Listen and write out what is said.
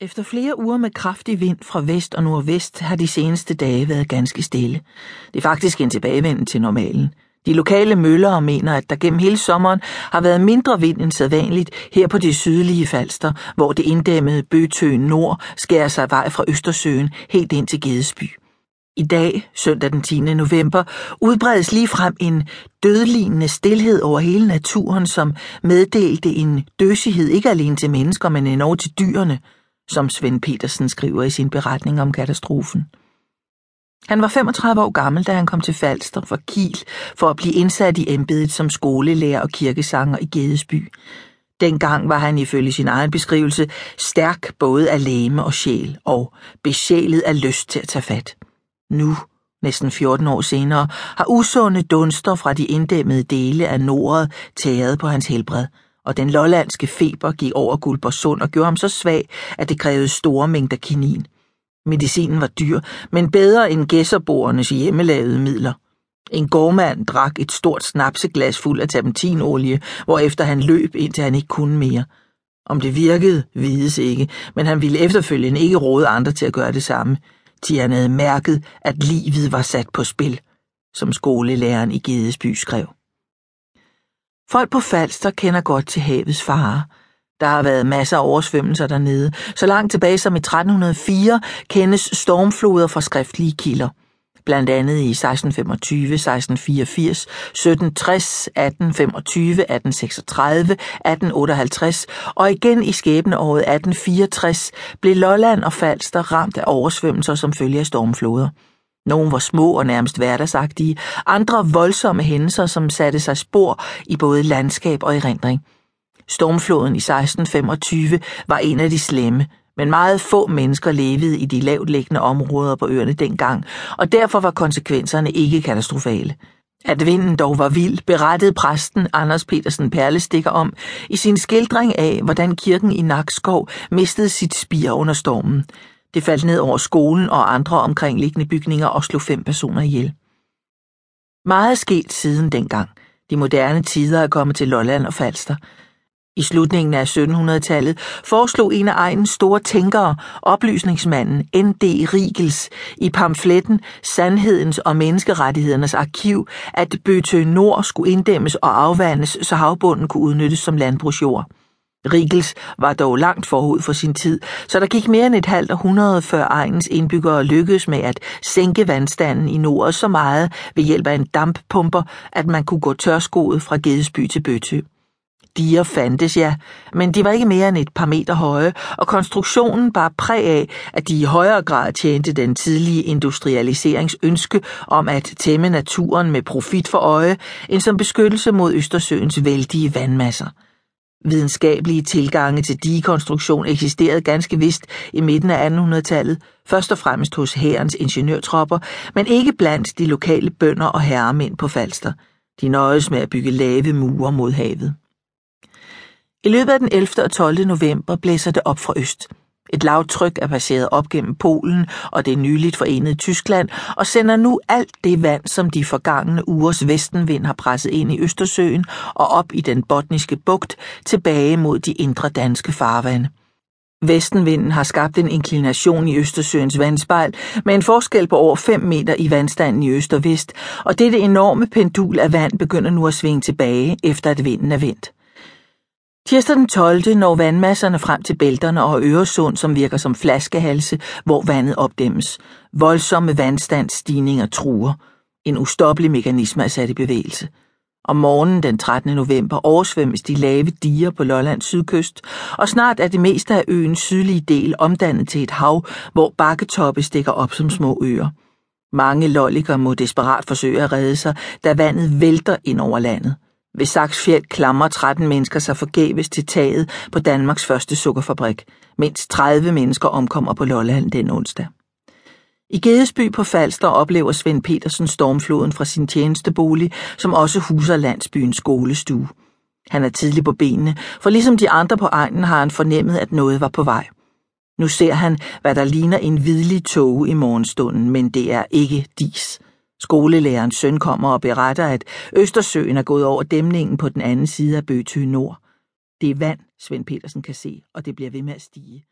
Efter flere uger med kraftig vind fra vest og nordvest har de seneste dage været ganske stille. Det er faktisk en tilbagevenden til normalen. De lokale møller mener, at der gennem hele sommeren har været mindre vind end sædvanligt her på det sydlige Falster, hvor det inddæmmede Bøtøen Nord skærer sig vej fra Østersøen helt ind til Gedesby. I dag, søndag den 10. november, udbredes lige frem en dødlignende stillhed over hele naturen, som meddelte en døsighed ikke alene til mennesker, men endnu til dyrene – som Svend Petersen skriver i sin beretning om katastrofen. Han var 35 år gammel, da han kom til Falster fra Kiel for at blive indsat i embedet som skolelærer og kirkesanger i Gedesby. Dengang var han ifølge sin egen beskrivelse stærk både af læme og sjæl og besjælet af lyst til at tage fat. Nu, næsten 14 år senere, har usunde dunster fra de inddæmmede dele af Nordet taget på hans helbred – og den lollandske feber gik over Guldborgsund og gjorde ham så svag, at det krævede store mængder kinin. Medicinen var dyr, men bedre end gæsserborernes hjemmelavede midler. En gårdmand drak et stort snapseglas fuld af terpentinolie, hvorefter han løb, indtil han ikke kunne mere. Om det virkede, vides ikke, men han ville efterfølgende ikke råde andre til at gøre det samme, til han havde mærket, at livet var sat på spil, som skolelæreren i Gedesby skrev. Folk på Falster kender godt til havets fare. Der har været masser af oversvømmelser dernede. Så langt tilbage som i 1304 kendes stormfloder fra skriftlige kilder. Blandt andet i 1625, 1684, 1760, 1825, 1836, 1858 og igen i skæbneåret 1864 blev Lolland og Falster ramt af oversvømmelser som følge af stormfloder. Nogle var små og nærmest hverdagsagtige, andre voldsomme hændelser, som satte sig spor i både landskab og erindring. Stormfloden i 1625 var en af de slemme, men meget få mennesker levede i de lavtliggende områder på øerne dengang, og derfor var konsekvenserne ikke katastrofale. At vinden dog var vild, berettede præsten Anders Petersen Perlestikker om i sin skildring af, hvordan kirken i Nakskov mistede sit spir under stormen. Det faldt ned over skolen og andre omkringliggende bygninger og slog fem personer ihjel. Meget er sket siden dengang. De moderne tider er kommet til Lolland og Falster. I slutningen af 1700-tallet foreslog en af egens store tænkere, oplysningsmanden N.D. Riegels, i pamfletten Sandhedens og Menneskerettighedernes Arkiv, at Bøtø Nord skulle inddæmmes og afvandes, så havbunden kunne udnyttes som landbrugsjord. Rigels var dog langt forud for sin tid, så der gik mere end et halvt århundrede før egens indbyggere lykkedes med at sænke vandstanden i nord så meget ved hjælp af en damppumper, at man kunne gå tørskoet fra Gedesby til Bøtø. Diger fandtes, ja, men de var ikke mere end et par meter høje, og konstruktionen bar præg af, at de i højere grad tjente den tidlige industrialiserings ønske om at tæmme naturen med profit for øje, end som beskyttelse mod Østersøens vældige vandmasser. Videnskabelige tilgange til digekonstruktion eksisterede ganske vist i midten af 1800-tallet, først og fremmest hos hærens ingeniørtropper, men ikke blandt de lokale bønder og herremænd på Falster. De nøjes med at bygge lave mure mod havet. I løbet af den 11. og 12. november blæser det op fra øst. Et lavtryk er passeret op gennem Polen og det nyligt forenede Tyskland og sender nu alt det vand, som de forgangne ugers vestenvind har presset ind i Østersøen og op i den botniske bugt tilbage mod de indre danske farvande. Vestenvinden har skabt en inklination i Østersøens vandspejl med en forskel på over 5 meter i vandstanden i øst og vest, og dette enorme pendul af vand begynder nu at svinge tilbage efter at vinden er vendt. Tirsdag den 12. når vandmasserne frem til bælterne og Øresund, som virker som flaskehalse, hvor vandet opdæmmes. Voldsomme vandstandsstigninger truer. En ustoppelig mekanisme er sat i bevægelse. Om morgenen den 13. november oversvømmes de lave diger på Lollands sydkyst, og snart er det meste af øens sydlige del omdannet til et hav, hvor bakketoppe stikker op som små øer. Mange lolliker må desperat forsøge at redde sig, da vandet vælter ind over landet. Ved Saksfjeld klamrer 13 mennesker sig forgæves til taget på Danmarks første sukkerfabrik, mens 30 mennesker omkommer på Lolland den onsdag. I Gedesby på Falster oplever Svend Petersen stormfloden fra sin tjenestebolig, som også huser landsbyens skolestue. Han er tidlig på benene, for ligesom de andre på egnen har han fornemmet, at noget var på vej. Nu ser han, hvad der ligner en hvidlig tåge i morgenstunden, men det er ikke dis. Skolelærerens søn kommer og beretter, at Østersøen er gået over dæmningen på den anden side af Bøtø Nord. Det er vand, Svend Petersen kan se, og det bliver ved med at stige.